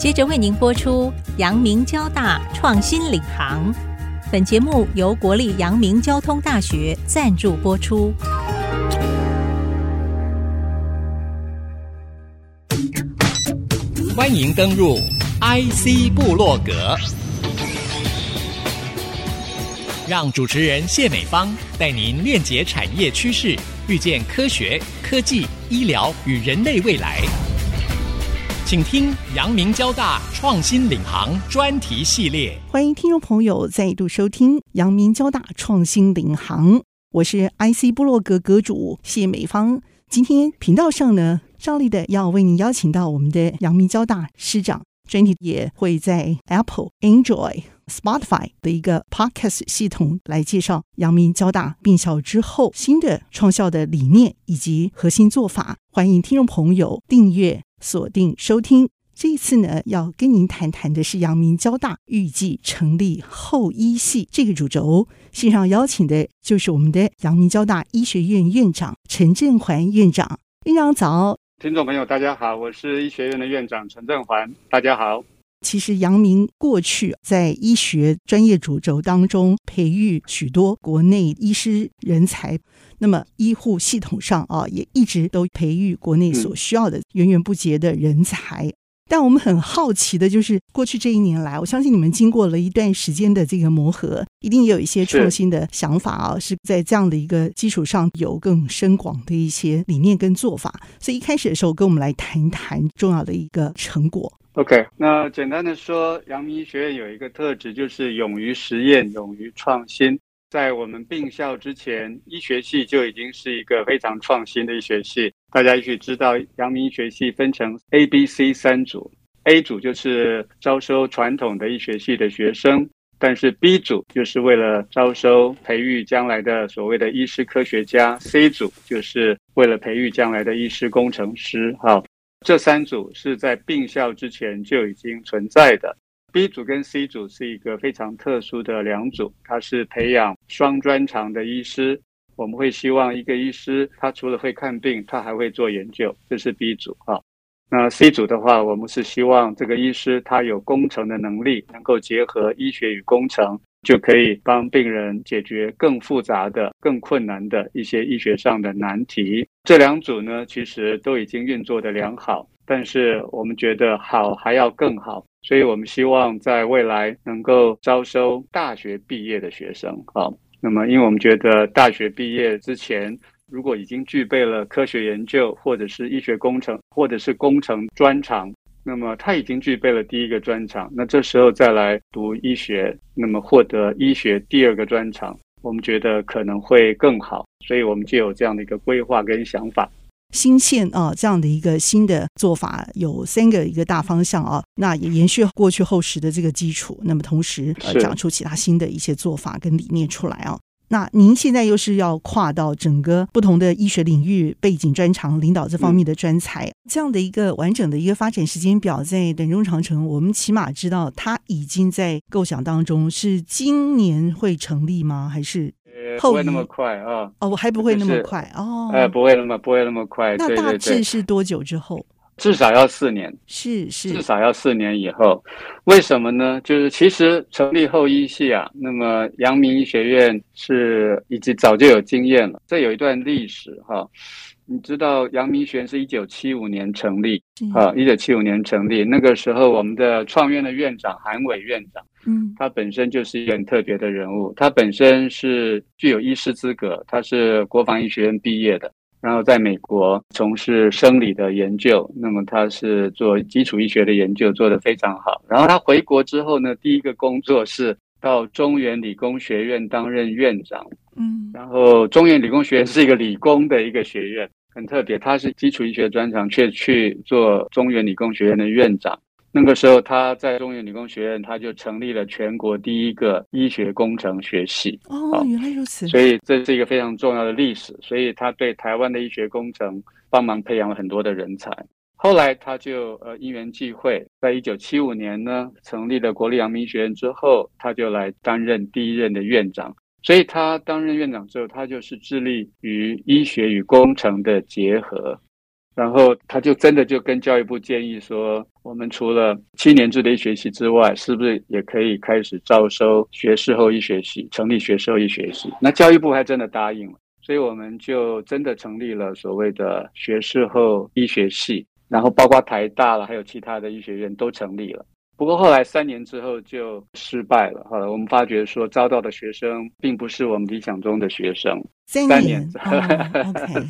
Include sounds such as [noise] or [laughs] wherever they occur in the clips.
接着为您播出阳明交大创新领航。本节目由国立阳明交通大学赞助播出。欢迎登入 IC 部落格，让主持人谢美芳带您链接产业趋势，预见科学、科技、医疗与人类未来。请听阳明交大创新领航专题系列。欢迎听众朋友再度收听阳明交大创新领航，我是 IC 部落格阁主谢美芳。今天频道上呢，照例的要为您邀请到我们的阳明交大师长，专题也会在 Apple、Android、Spotify 的一个 Podcast 系统来介绍阳明交大并校之后新的创校的理念以及核心做法。欢迎听众朋友订阅。锁定收听，这次呢，要跟您谈谈的是阳明交大预计成立后医系这个主轴。线上邀请的就是我们的阳明交大医学院院长陈振环院长。院长早，听众朋友大家好，我是医学院的院长陈振环，大家好。其实阳明过去在医学专业主轴当中培育许多国内医师人才，那么医护系统上啊也一直都培育国内所需要的源源不竭的人才。但我们很好奇的就是，过去这一年来，我相信你们经过了一段时间的这个磨合，一定也有一些创新的想法啊，是在这样的一个基础上有更深广的一些理念跟做法。所以一开始的时候，跟我们来谈一谈重要的一个成果。OK，那简单的说，阳明医学院有一个特质，就是勇于实验、勇于创新。在我们并校之前，医学系就已经是一个非常创新的医学系。大家也许知道，阳明医学系分成 A、B、C 三组，A 组就是招收传统的医学系的学生，但是 B 组就是为了招收培育将来的所谓的医师科学家，C 组就是为了培育将来的医师工程师。好。这三组是在并校之前就已经存在的。B 组跟 C 组是一个非常特殊的两组，它是培养双专长的医师。我们会希望一个医师，他除了会看病，他还会做研究，这是 B 组啊。那 C 组的话，我们是希望这个医师他有工程的能力，能够结合医学与工程。就可以帮病人解决更复杂的、更困难的一些医学上的难题。这两组呢，其实都已经运作的良好，但是我们觉得好还要更好，所以我们希望在未来能够招收大学毕业的学生。好，那么因为我们觉得大学毕业之前，如果已经具备了科学研究，或者是医学工程，或者是工程专长。那么他已经具备了第一个专长，那这时候再来读医学，那么获得医学第二个专长，我们觉得可能会更好，所以我们就有这样的一个规划跟想法。新线啊，这样的一个新的做法有三个一个大方向啊，那也延续过去厚实的这个基础，那么同时呃讲出其他新的一些做法跟理念出来啊。那您现在又是要跨到整个不同的医学领域背景专长，领导这方面的专才，嗯、这样的一个完整的一个发展时间表，在等中长城，我们起码知道它已经在构想当中，是今年会成立吗？还是后？不会那么快啊？哦，我还不会那么快哦。哎，不会那么不会那么快。那大致是多久之后？至少要四年，是是，至少要四年以后。为什么呢？就是其实成立后医系啊，那么阳明医学院是已经早就有经验了，这有一段历史哈。你知道阳明医学院是一九七五年成立，啊，一九七五年成立，那个时候我们的创院的院长韩伟院长，嗯，他本身就是一个很特别的人物，他本身是具有医师资格，他是国防医学院毕业的。然后在美国从事生理的研究，那么他是做基础医学的研究，做得非常好。然后他回国之后呢，第一个工作是到中原理工学院担任院长。嗯，然后中原理工学院是一个理工的一个学院，很特别，他是基础医学专长，却去做中原理工学院的院长。那个时候，他在中原理工学院，他就成立了全国第一个医学工程学系。哦，原来如此。所以这是一个非常重要的历史。所以他对台湾的医学工程帮忙培养了很多的人才。后来他就呃因缘际会，在一九七五年呢成立了国立阳明医学院之后，他就来担任第一任的院长。所以他担任院长之后，他就是致力于医学与工程的结合。然后他就真的就跟教育部建议说，我们除了七年制的医学系之外，是不是也可以开始招收学士后医学系，成立学士后医学系？那教育部还真的答应了，所以我们就真的成立了所谓的学士后医学系，然后包括台大了，还有其他的医学院都成立了。不过后来三年之后就失败了。后来我们发觉说，招到的学生并不是我们理想中的学生。三年，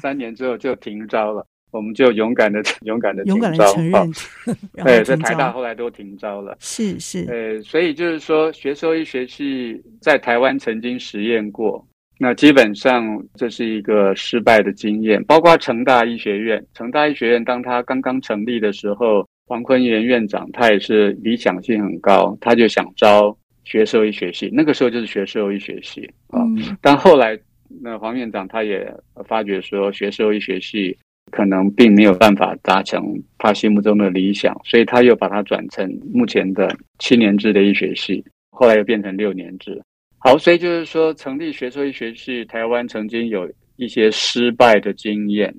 三年，[laughs] 之后就停招了。我们就勇敢的、勇敢的、勇敢的承认。[laughs] 对，在台大后来都停招了。是是。呃，所以就是说，学士后医学系在台湾曾经实验过，那基本上这是一个失败的经验。包括成大医学院，成大医学院当他刚刚成立的时候。黄坤元院长他也是理想性很高，他就想招学士后医学系，那个时候就是学士后医学系啊。嗯、但后来那黄院长他也发觉说，学士后医学系可能并没有办法达成他心目中的理想，所以他又把它转成目前的七年制的医学系，后来又变成六年制。好，所以就是说，成立学士后医学系，台湾曾经有一些失败的经验。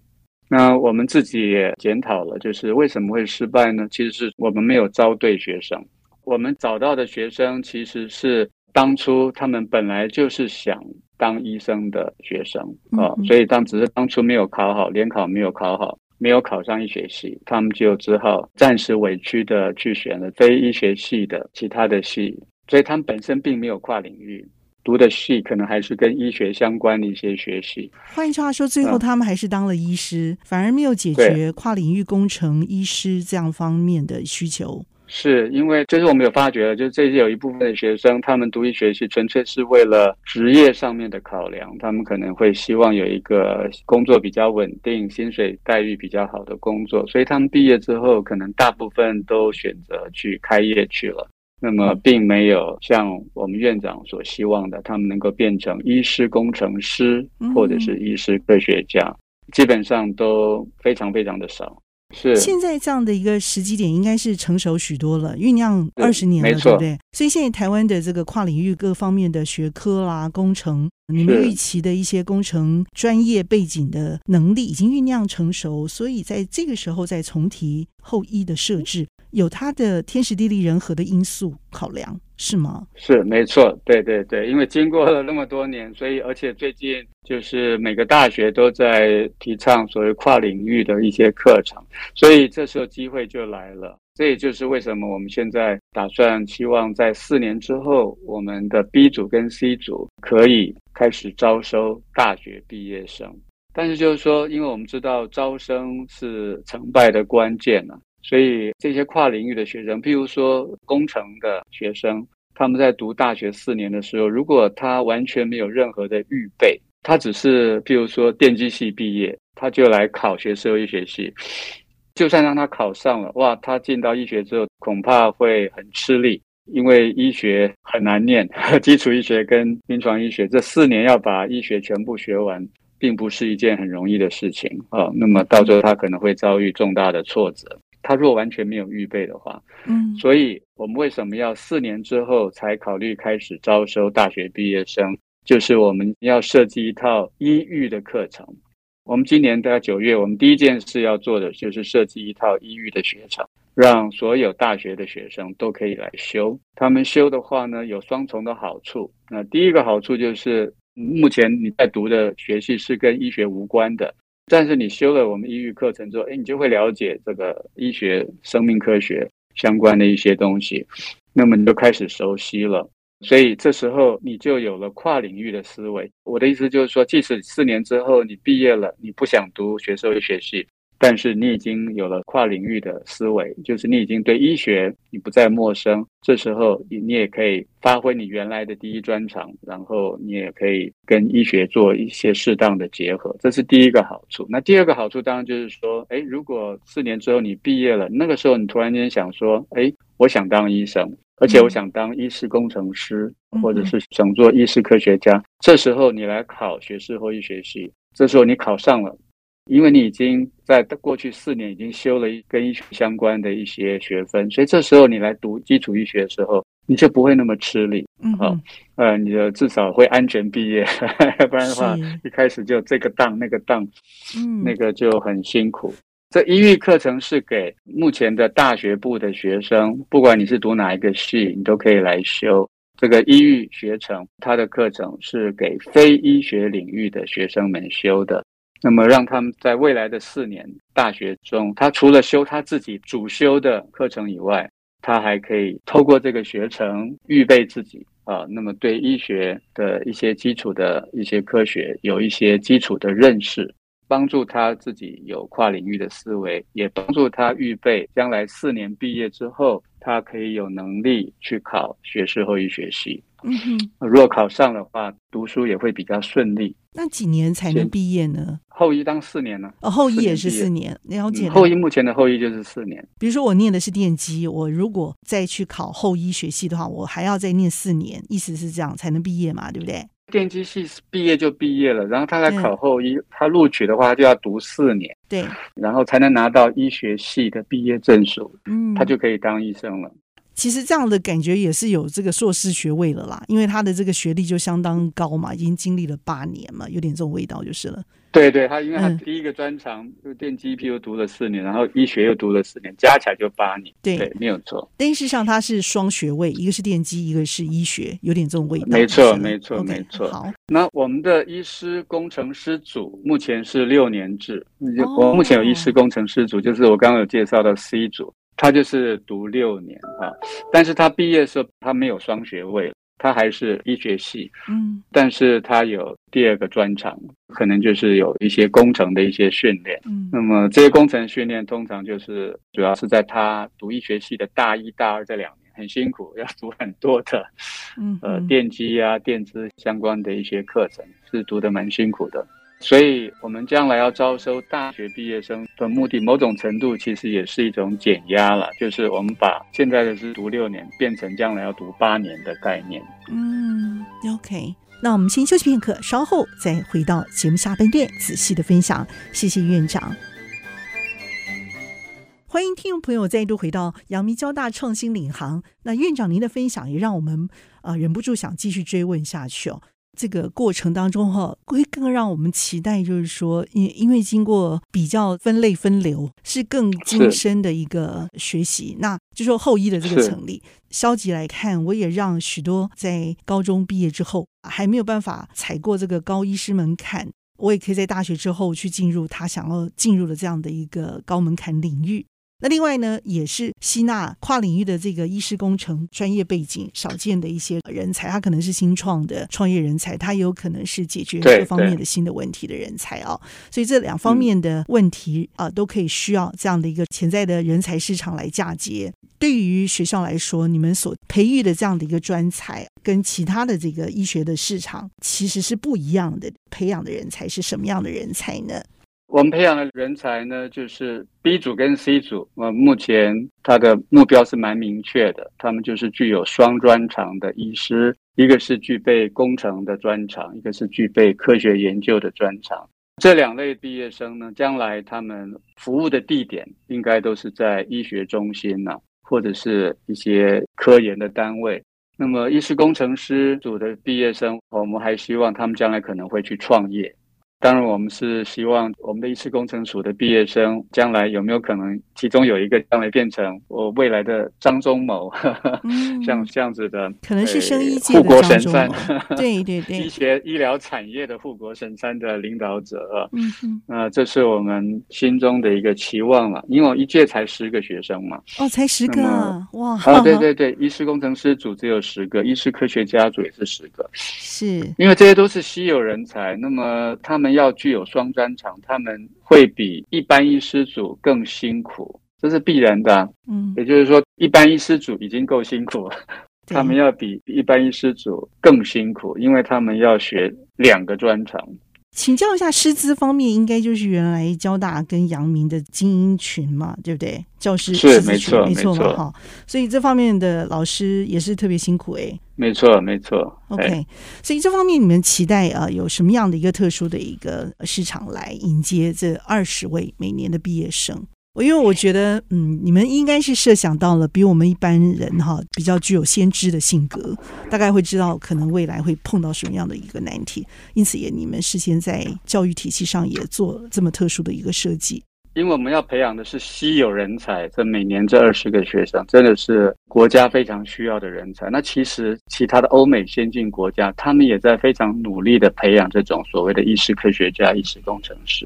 那我们自己也检讨了，就是为什么会失败呢？其实是我们没有招对学生。我们找到的学生其实是当初他们本来就是想当医生的学生啊，所以当只是当初没有考好，联考没有考好，没有考上医学系，他们就只好暂时委屈的去选了非医学系的其他的系，所以他们本身并没有跨领域。读的系可能还是跟医学相关的一些学系。换一句话说，最后他们还是当了医师，嗯、反而没有解决跨领域工程医师这样方面的需求。是因为就是我们有发觉，就是这些有一部分的学生，他们读医学系纯粹是为了职业上面的考量，他们可能会希望有一个工作比较稳定、薪水待遇比较好的工作，所以他们毕业之后，可能大部分都选择去开业去了。那么，并没有像我们院长所希望的，他们能够变成医师工程师或者是医师科学家，嗯、基本上都非常非常的少。是现在这样的一个时机点，应该是成熟许多了，酝酿二十年了，对不对？所以现在台湾的这个跨领域各方面的学科啦、工程，你们预期的一些工程专业背景的能力已经酝酿成熟，所以在这个时候再重提后一的设置。有它的天时地利人和的因素考量，是吗？是，没错，对对对，因为经过了那么多年，所以而且最近就是每个大学都在提倡所谓跨领域的一些课程，所以这时候机会就来了。这也就是为什么我们现在打算希望在四年之后，我们的 B 组跟 C 组可以开始招收大学毕业生。但是就是说，因为我们知道招生是成败的关键呢、所以这些跨领域的学生，譬如说工程的学生，他们在读大学四年的时候，如果他完全没有任何的预备，他只是譬如说电机系毕业，他就来考学士后医学系，[laughs] 就算让他考上了，哇，他进到医学之后恐怕会很吃力，因为医学很难念，[laughs] 基础医学跟临床医学这四年要把医学全部学完，并不是一件很容易的事情啊。那么到时候他可能会遭遇重大的挫折。他如果完全没有预备的话，嗯，所以我们为什么要四年之后才考虑开始招收大学毕业生？就是我们要设计一套医育的课程。我们今年在九月，我们第一件事要做的就是设计一套医育的学程，让所有大学的学生都可以来修。他们修的话呢，有双重的好处。那第一个好处就是，目前你在读的学系是跟医学无关的。但是你修了我们医育课程之后，哎，你就会了解这个医学、生命科学相关的一些东西，那么你就开始熟悉了。所以这时候你就有了跨领域的思维。我的意思就是说，即使四年之后你毕业了，你不想读学社会学系。但是你已经有了跨领域的思维，就是你已经对医学你不再陌生。这时候你你也可以发挥你原来的第一专长，然后你也可以跟医学做一些适当的结合，这是第一个好处。那第二个好处当然就是说，哎，如果四年之后你毕业了，那个时候你突然间想说，哎，我想当医生，而且我想当医师工程师，或者是想做医师科学家。这时候你来考学士或医学系，这时候你考上了。因为你已经在过去四年已经修了跟医学相关的一些学分，所以这时候你来读基础医学的时候，你就不会那么吃力。嗯，好，呃，你的至少会安全毕业，要 [laughs] 不然的话，一开始就这个当那个当，嗯，那个就很辛苦。这医育课程是给目前的大学部的学生，不管你是读哪一个系，你都可以来修这个医育学程。它的课程是给非医学领域的学生们修的。那么让他们在未来的四年大学中，他除了修他自己主修的课程以外，他还可以透过这个学程预备自己啊。那么对医学的一些基础的一些科学有一些基础的认识。帮助他自己有跨领域的思维，也帮助他预备将来四年毕业之后，他可以有能力去考学士后医学系。嗯哼，如果考上的话，读书也会比较顺利。那几年才能毕业呢？后医当四年呢？哦，后医也是四年，了解。后医目前的后医就是四年。比如说我念的是电机，我如果再去考后医学系的话，我还要再念四年，意思是这样才能毕业嘛？对不对？电机系毕业就毕业了，然后他来考后医，他录取的话就要读四年，对，然后才能拿到医学系的毕业证书，嗯，他就可以当医生了。其实这样的感觉也是有这个硕士学位了啦，因为他的这个学历就相当高嘛，已经经历了八年嘛，有点这种味道就是了。对对，他因为他第一个专长就电机，又读了四年，然后医学又读了四年，加起来就八年。对，对，没有错。但事实上他是双学位，一个是电机，一个是医学，有点这种味道。没错，没错，okay, 没错。好，那我们的医师工程师组目前是六年制，我目前有医师工程师组，就是我刚刚有介绍的 C 组，他就是读六年啊，但是他毕业的时候他没有双学位。他还是医学系，嗯，但是他有第二个专长，可能就是有一些工程的一些训练，嗯，那么这些工程训练通常就是主要是在他读医学系的大一、大二这两年，很辛苦，[laughs] 要读很多的，嗯，呃，电机啊、电子相关的一些课程，是读的蛮辛苦的。所以，我们将来要招收大学毕业生的目的，某种程度其实也是一种减压了，就是我们把现在的是读六年，变成将来要读八年的概念。嗯，OK，那我们先休息片刻，稍后再回到节目下半段仔细的分享。谢谢院长，欢迎听众朋友再度回到阳明交大创新领航。那院长您的分享也让我们啊、呃、忍不住想继续追问下去哦。这个过程当中哈，会更让我们期待，就是说，因因为经过比较分类分流，是更精深的一个学习。那就说后医的这个成立，消极来看，我也让许多在高中毕业之后还没有办法踩过这个高医师门槛，我也可以在大学之后去进入他想要进入的这样的一个高门槛领域。那另外呢，也是吸纳跨领域的这个医师工程专业背景少见的一些人才，他可能是新创的创业人才，他也有可能是解决各方面的新的问题的人才啊、哦。所以这两方面的问题啊、呃，都可以需要这样的一个潜在的人才市场来嫁接。对于学校来说，你们所培育的这样的一个专才，跟其他的这个医学的市场其实是不一样的。培养的人才是什么样的人才呢？我们培养的人才呢，就是 B 组跟 C 组。呃，目前他的目标是蛮明确的，他们就是具有双专长的医师，一个是具备工程的专长，一个是具备科学研究的专长。这两类毕业生呢，将来他们服务的地点应该都是在医学中心呢，或者是一些科研的单位。那么，医师工程师组的毕业生，我们还希望他们将来可能会去创业。当然，我们是希望我们的医师工程署的毕业生，将来有没有可能，其中有一个将来变成我未来的张忠谋，[laughs] 呵像这样子的，可能是生医界的护国神山，对 [laughs] 对对，医学医疗产业的护国神山的领导者。嗯哼，那、呃、这是我们心中的一个期望了，因为我一届才十个学生嘛。哦，才十个啊！哇！啊，对对对，医师工程师组只有十个，医师科学家组也是十个，是因为这些都是稀有人才，那么他们。要具有双专长，他们会比一般医师组更辛苦，这是必然的。嗯，也就是说，一般医师组已经够辛苦了，他们要比一般医师组更辛苦，因为他们要学两个专长。请教一下师资方面，应该就是原来交大跟阳明的精英群嘛，对不对？教师是没错，没错嘛，哈。所以这方面的老师也是特别辛苦诶。没错，没错。OK，所以这方面你们期待啊，有什么样的一个特殊的一个市场来迎接这二十位每年的毕业生？我因为我觉得，嗯，你们应该是设想到了比我们一般人哈比较具有先知的性格，大概会知道可能未来会碰到什么样的一个难题，因此也你们事先在教育体系上也做这么特殊的一个设计。因为我们要培养的是稀有人才，这每年这二十个学生真的是国家非常需要的人才。那其实其他的欧美先进国家，他们也在非常努力的培养这种所谓的意识科学家、意识工程师。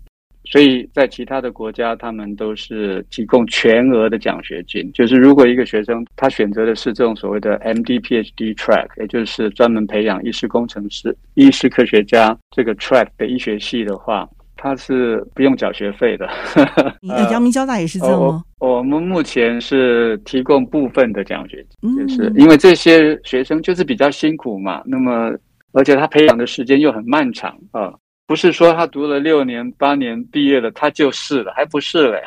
所以在其他的国家，他们都是提供全额的奖学金。就是如果一个学生他选择的是这种所谓的 MD PhD track，也就是专门培养医师工程师、医师科学家这个 track 的医学系的话，他是不用缴学费的。[laughs] 呃，阳明交大也是这样吗？我们目前是提供部分的奖学金，就是因为这些学生就是比较辛苦嘛。那么，而且他培养的时间又很漫长啊。不是说他读了六年八年毕业了，他就是了，还不是嘞。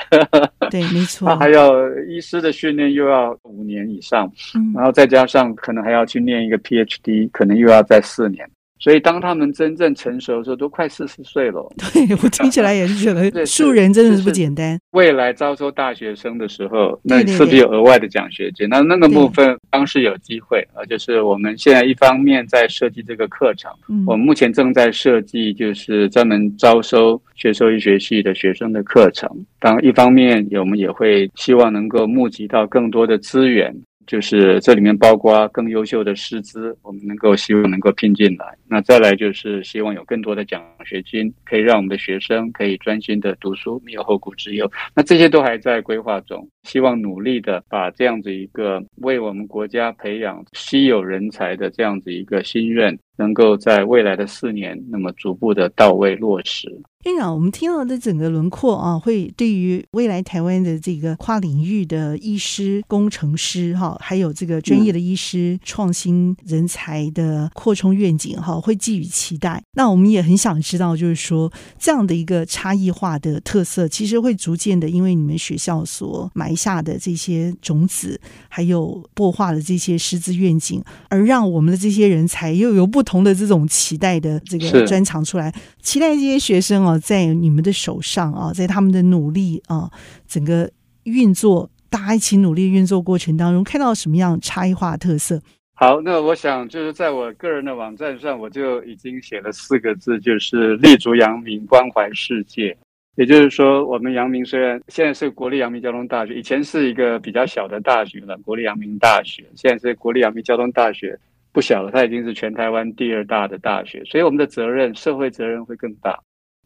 对，没错。他还要医师的训练，又要五年以上，嗯，然后再加上可能还要去念一个 PhD，可能又要再四年。所以，当他们真正成熟的时候，都快四十岁了。[laughs] 对，我听起来也是觉得，[laughs] 树人真的是不简单。未来招收大学生的时候，那是不是有额外的奖学金？那那个部分当时有机会啊，就是我们现在一方面在设计这个课程，我们目前正在设计就是专门招收学兽医学系的学生的课程。当一方面，我们也会希望能够募集到更多的资源。就是这里面包括更优秀的师资，我们能够希望能够聘进来。那再来就是希望有更多的奖学金，可以让我们的学生可以专心的读书，没有后顾之忧。那这些都还在规划中，希望努力的把这样子一个为我们国家培养稀有人才的这样子一个心愿，能够在未来的四年，那么逐步的到位落实。院长，我们听到的整个轮廓啊，会对于未来台湾的这个跨领域的医师、工程师哈，还有这个专业的医师创新人才的扩充愿景哈，会寄予期待。那我们也很想知道，就是说这样的一个差异化的特色，其实会逐渐的，因为你们学校所埋下的这些种子，还有擘画的这些师资愿景，而让我们的这些人才又有不同的这种期待的这个专长出来，期待这些学生哦。在你们的手上啊，在他们的努力啊，整个运作，大家一起努力运作过程当中，看到什么样差异化特色？好，那我想就是在我个人的网站上，我就已经写了四个字，就是立足阳明，关怀世界。也就是说，我们阳明虽然现在是国立阳明交通大学，以前是一个比较小的大学了，国立阳明大学，现在是国立阳明交通大学，不小了，它已经是全台湾第二大的大学，所以我们的责任，社会责任会更大。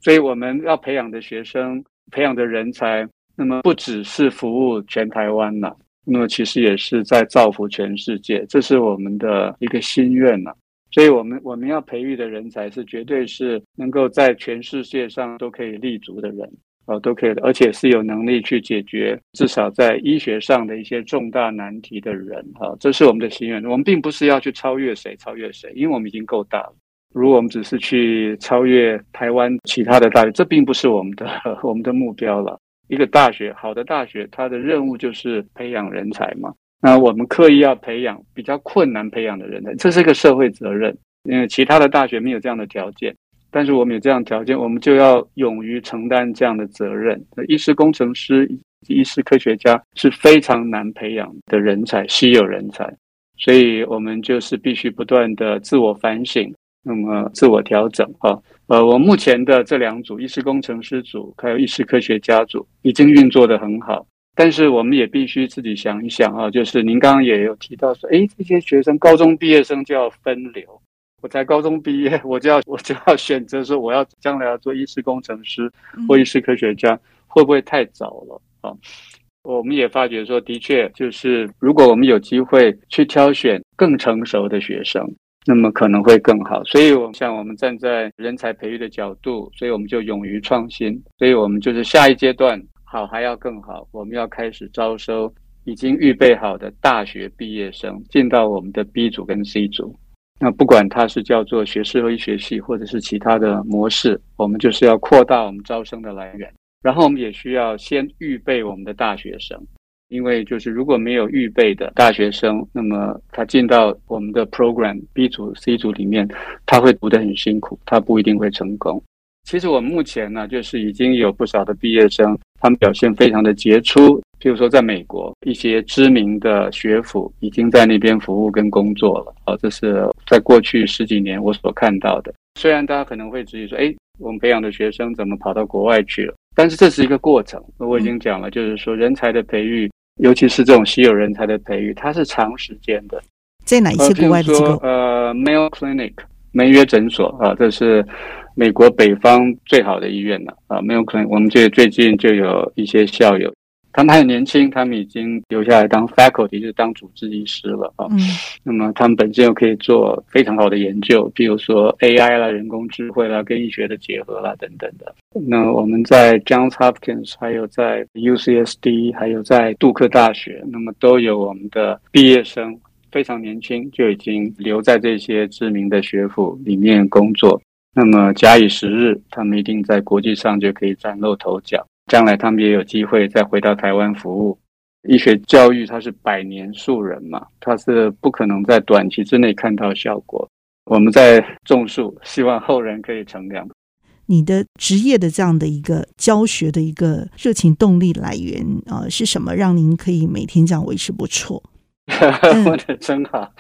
所以我们要培养的学生、培养的人才，那么不只是服务全台湾了，那么其实也是在造福全世界，这是我们的一个心愿呐。所以我们我们要培育的人才是绝对是能够在全世界上都可以立足的人，哦，都可以的，而且是有能力去解决至少在医学上的一些重大难题的人，哈，这是我们的心愿。我们并不是要去超越谁，超越谁，因为我们已经够大了。如果我们只是去超越台湾其他的大学，这并不是我们的 [laughs] 我们的目标了。一个大学，好的大学，它的任务就是培养人才嘛。那我们刻意要培养比较困难培养的人才，这是一个社会责任。因为其他的大学没有这样的条件，但是我们有这样的条件，我们就要勇于承担这样的责任。医师工程师医师科学家是非常难培养的人才，稀有人才，所以我们就是必须不断的自我反省。那么自我调整哈，呃，我目前的这两组医师工程师组，还有医师科学家组，已经运作得很好。但是我们也必须自己想一想啊，就是您刚刚也有提到说，诶，这些学生高中毕业生就要分流，我才高中毕业，[laughs] 我就要我就要选择说，我要将来要做医师工程师或医师科学家，会不会太早了啊？我们也发觉说，的确就是如果我们有机会去挑选更成熟的学生。那么可能会更好，所以，我们像我们站在人才培育的角度，所以我们就勇于创新，所以我们就是下一阶段好还要更好，我们要开始招收已经预备好的大学毕业生进到我们的 B 组跟 C 组。那不管它是叫做学士后医学系，或者是其他的模式，我们就是要扩大我们招生的来源，然后我们也需要先预备我们的大学生。因为就是如果没有预备的大学生，那么他进到我们的 program B 组、C 组里面，他会读得很辛苦，他不一定会成功。其实我们目前呢，就是已经有不少的毕业生，他们表现非常的杰出。譬如说，在美国一些知名的学府已经在那边服务跟工作了。好，这是在过去十几年我所看到的。虽然大家可能会质疑说，哎，我们培养的学生怎么跑到国外去了？但是这是一个过程，我已经讲了，就是说人才的培育，尤其是这种稀有人才的培育，它是长时间的。在哪一些国外的机构？呃，Mayo Clinic 梅约诊所啊，这是美国北方最好的医院了啊。没有可能我们这最近就有一些校友。他们还很年轻，他们已经留下来当 faculty，就是当主治医师了啊。嗯。那么他们本身又可以做非常好的研究，比如说 AI 啦、人工智慧啦、跟医学的结合啦等等的。那我们在 Johns Hopkins，还有在 UCSD，还有在杜克大学，那么都有我们的毕业生非常年轻就已经留在这些知名的学府里面工作。那么假以时日，他们一定在国际上就可以崭露头角。将来他们也有机会再回到台湾服务。医学教育它是百年树人嘛，它是不可能在短期之内看到效果。我们在种树，希望后人可以乘凉。你的职业的这样的一个教学的一个热情动力来源啊、呃，是什么让您可以每天这样维持不错？问的真好。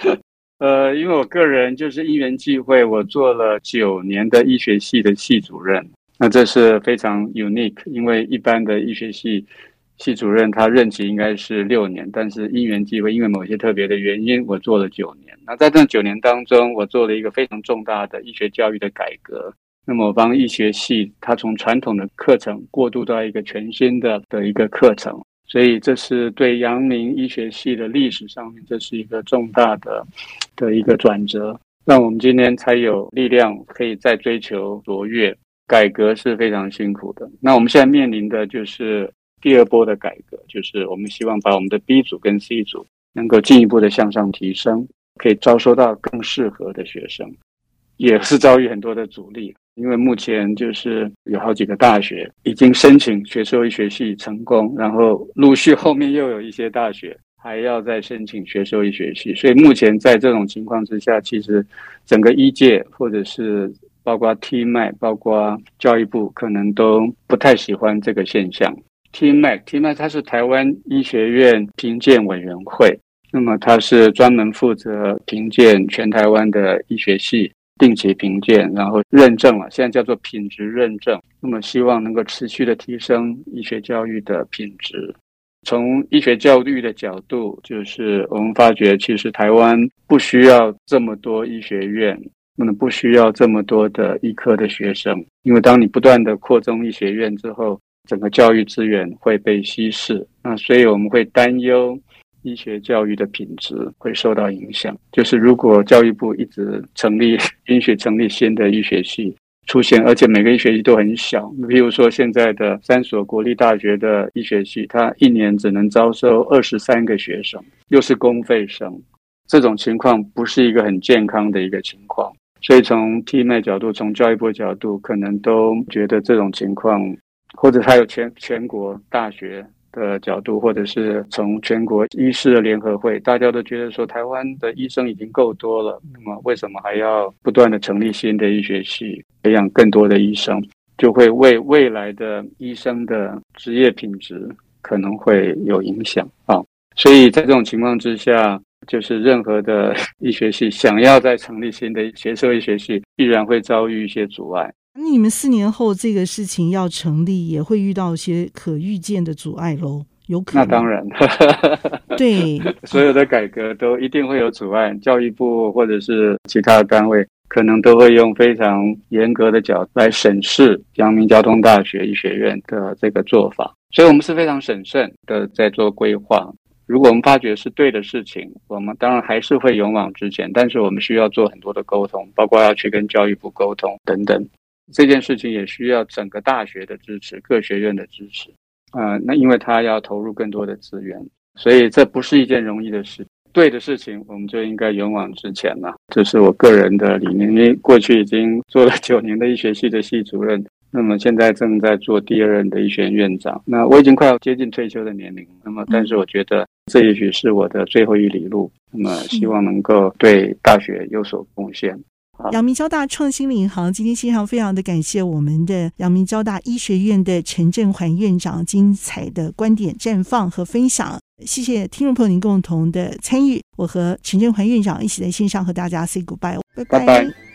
呃，因为我个人就是因缘际会，我做了九年的医学系的系主任。那这是非常 unique，因为一般的医学系系主任他任期应该是六年，但是因缘际会，因为某些特别的原因，我做了九年。那在这九年当中，我做了一个非常重大的医学教育的改革。那么我帮医学系，它从传统的课程过渡到一个全新的的一个课程，所以这是对阳明医学系的历史上面，这是一个重大的的一个转折，让我们今天才有力量可以再追求卓越。改革是非常辛苦的。那我们现在面临的就是第二波的改革，就是我们希望把我们的 B 组跟 C 组能够进一步的向上提升，可以招收到更适合的学生，也是遭遇很多的阻力。因为目前就是有好几个大学已经申请学兽医学系成功，然后陆续后面又有一些大学还要再申请学兽医学系，所以目前在这种情况之下，其实整个医界或者是。包括 T m a 包括教育部，可能都不太喜欢这个现象。T m a t m a 它是台湾医学院评鉴委员会，那么它是专门负责评鉴全台湾的医学系，定期评鉴，然后认证了，现在叫做品质认证。那么希望能够持续的提升医学教育的品质。从医学教育的角度，就是我们发觉，其实台湾不需要这么多医学院。那么不需要这么多的医科的学生，因为当你不断的扩充医学院之后，整个教育资源会被稀释。那所以我们会担忧医学教育的品质会受到影响。就是如果教育部一直成立，[laughs] 允许成立新的医学系出现，而且每个医学系都很小，比如说现在的三所国立大学的医学系，它一年只能招收二十三个学生，又是公费生，这种情况不是一个很健康的一个情况。所以从 TMA 角度，从教育部角度，可能都觉得这种情况，或者还有全全国大学的角度，或者是从全国医师的联合会，大家都觉得说，台湾的医生已经够多了，那么为什么还要不断的成立新的医学系，培养更多的医生，就会为未来的医生的职业品质可能会有影响啊。所以在这种情况之下。就是任何的医学系想要再成立新的学兽医学系，必然会遭遇一些阻碍。那你们四年后这个事情要成立，也会遇到一些可预见的阻碍喽？有可能？那当然，[laughs] [laughs] 对，所有的改革都一定会有阻碍。教育部或者是其他的单位，可能都会用非常严格的角度来审视阳明交通大学医学院的这个做法。所以我们是非常审慎的在做规划。如果我们发觉是对的事情，我们当然还是会勇往直前。但是我们需要做很多的沟通，包括要去跟教育部沟通等等。这件事情也需要整个大学的支持，各学院的支持。呃，那因为他要投入更多的资源，所以这不是一件容易的事。对的事情，我们就应该勇往直前了。这是我个人的理念。因为过去已经做了九年的医学系的系主任。那么现在正在做第二任的医学院院长，那我已经快要接近退休的年龄，那么但是我觉得这也许是我的最后一里路，那么希望能够对大学有所贡献。阳明交大创新领航，今天线上非常的感谢我们的阳明交大医学院的陈振环院长精彩的观点绽放和分享，谢谢听众朋友您共同的参与，我和陈振环院长一起在线上和大家 say goodbye，拜拜。拜拜。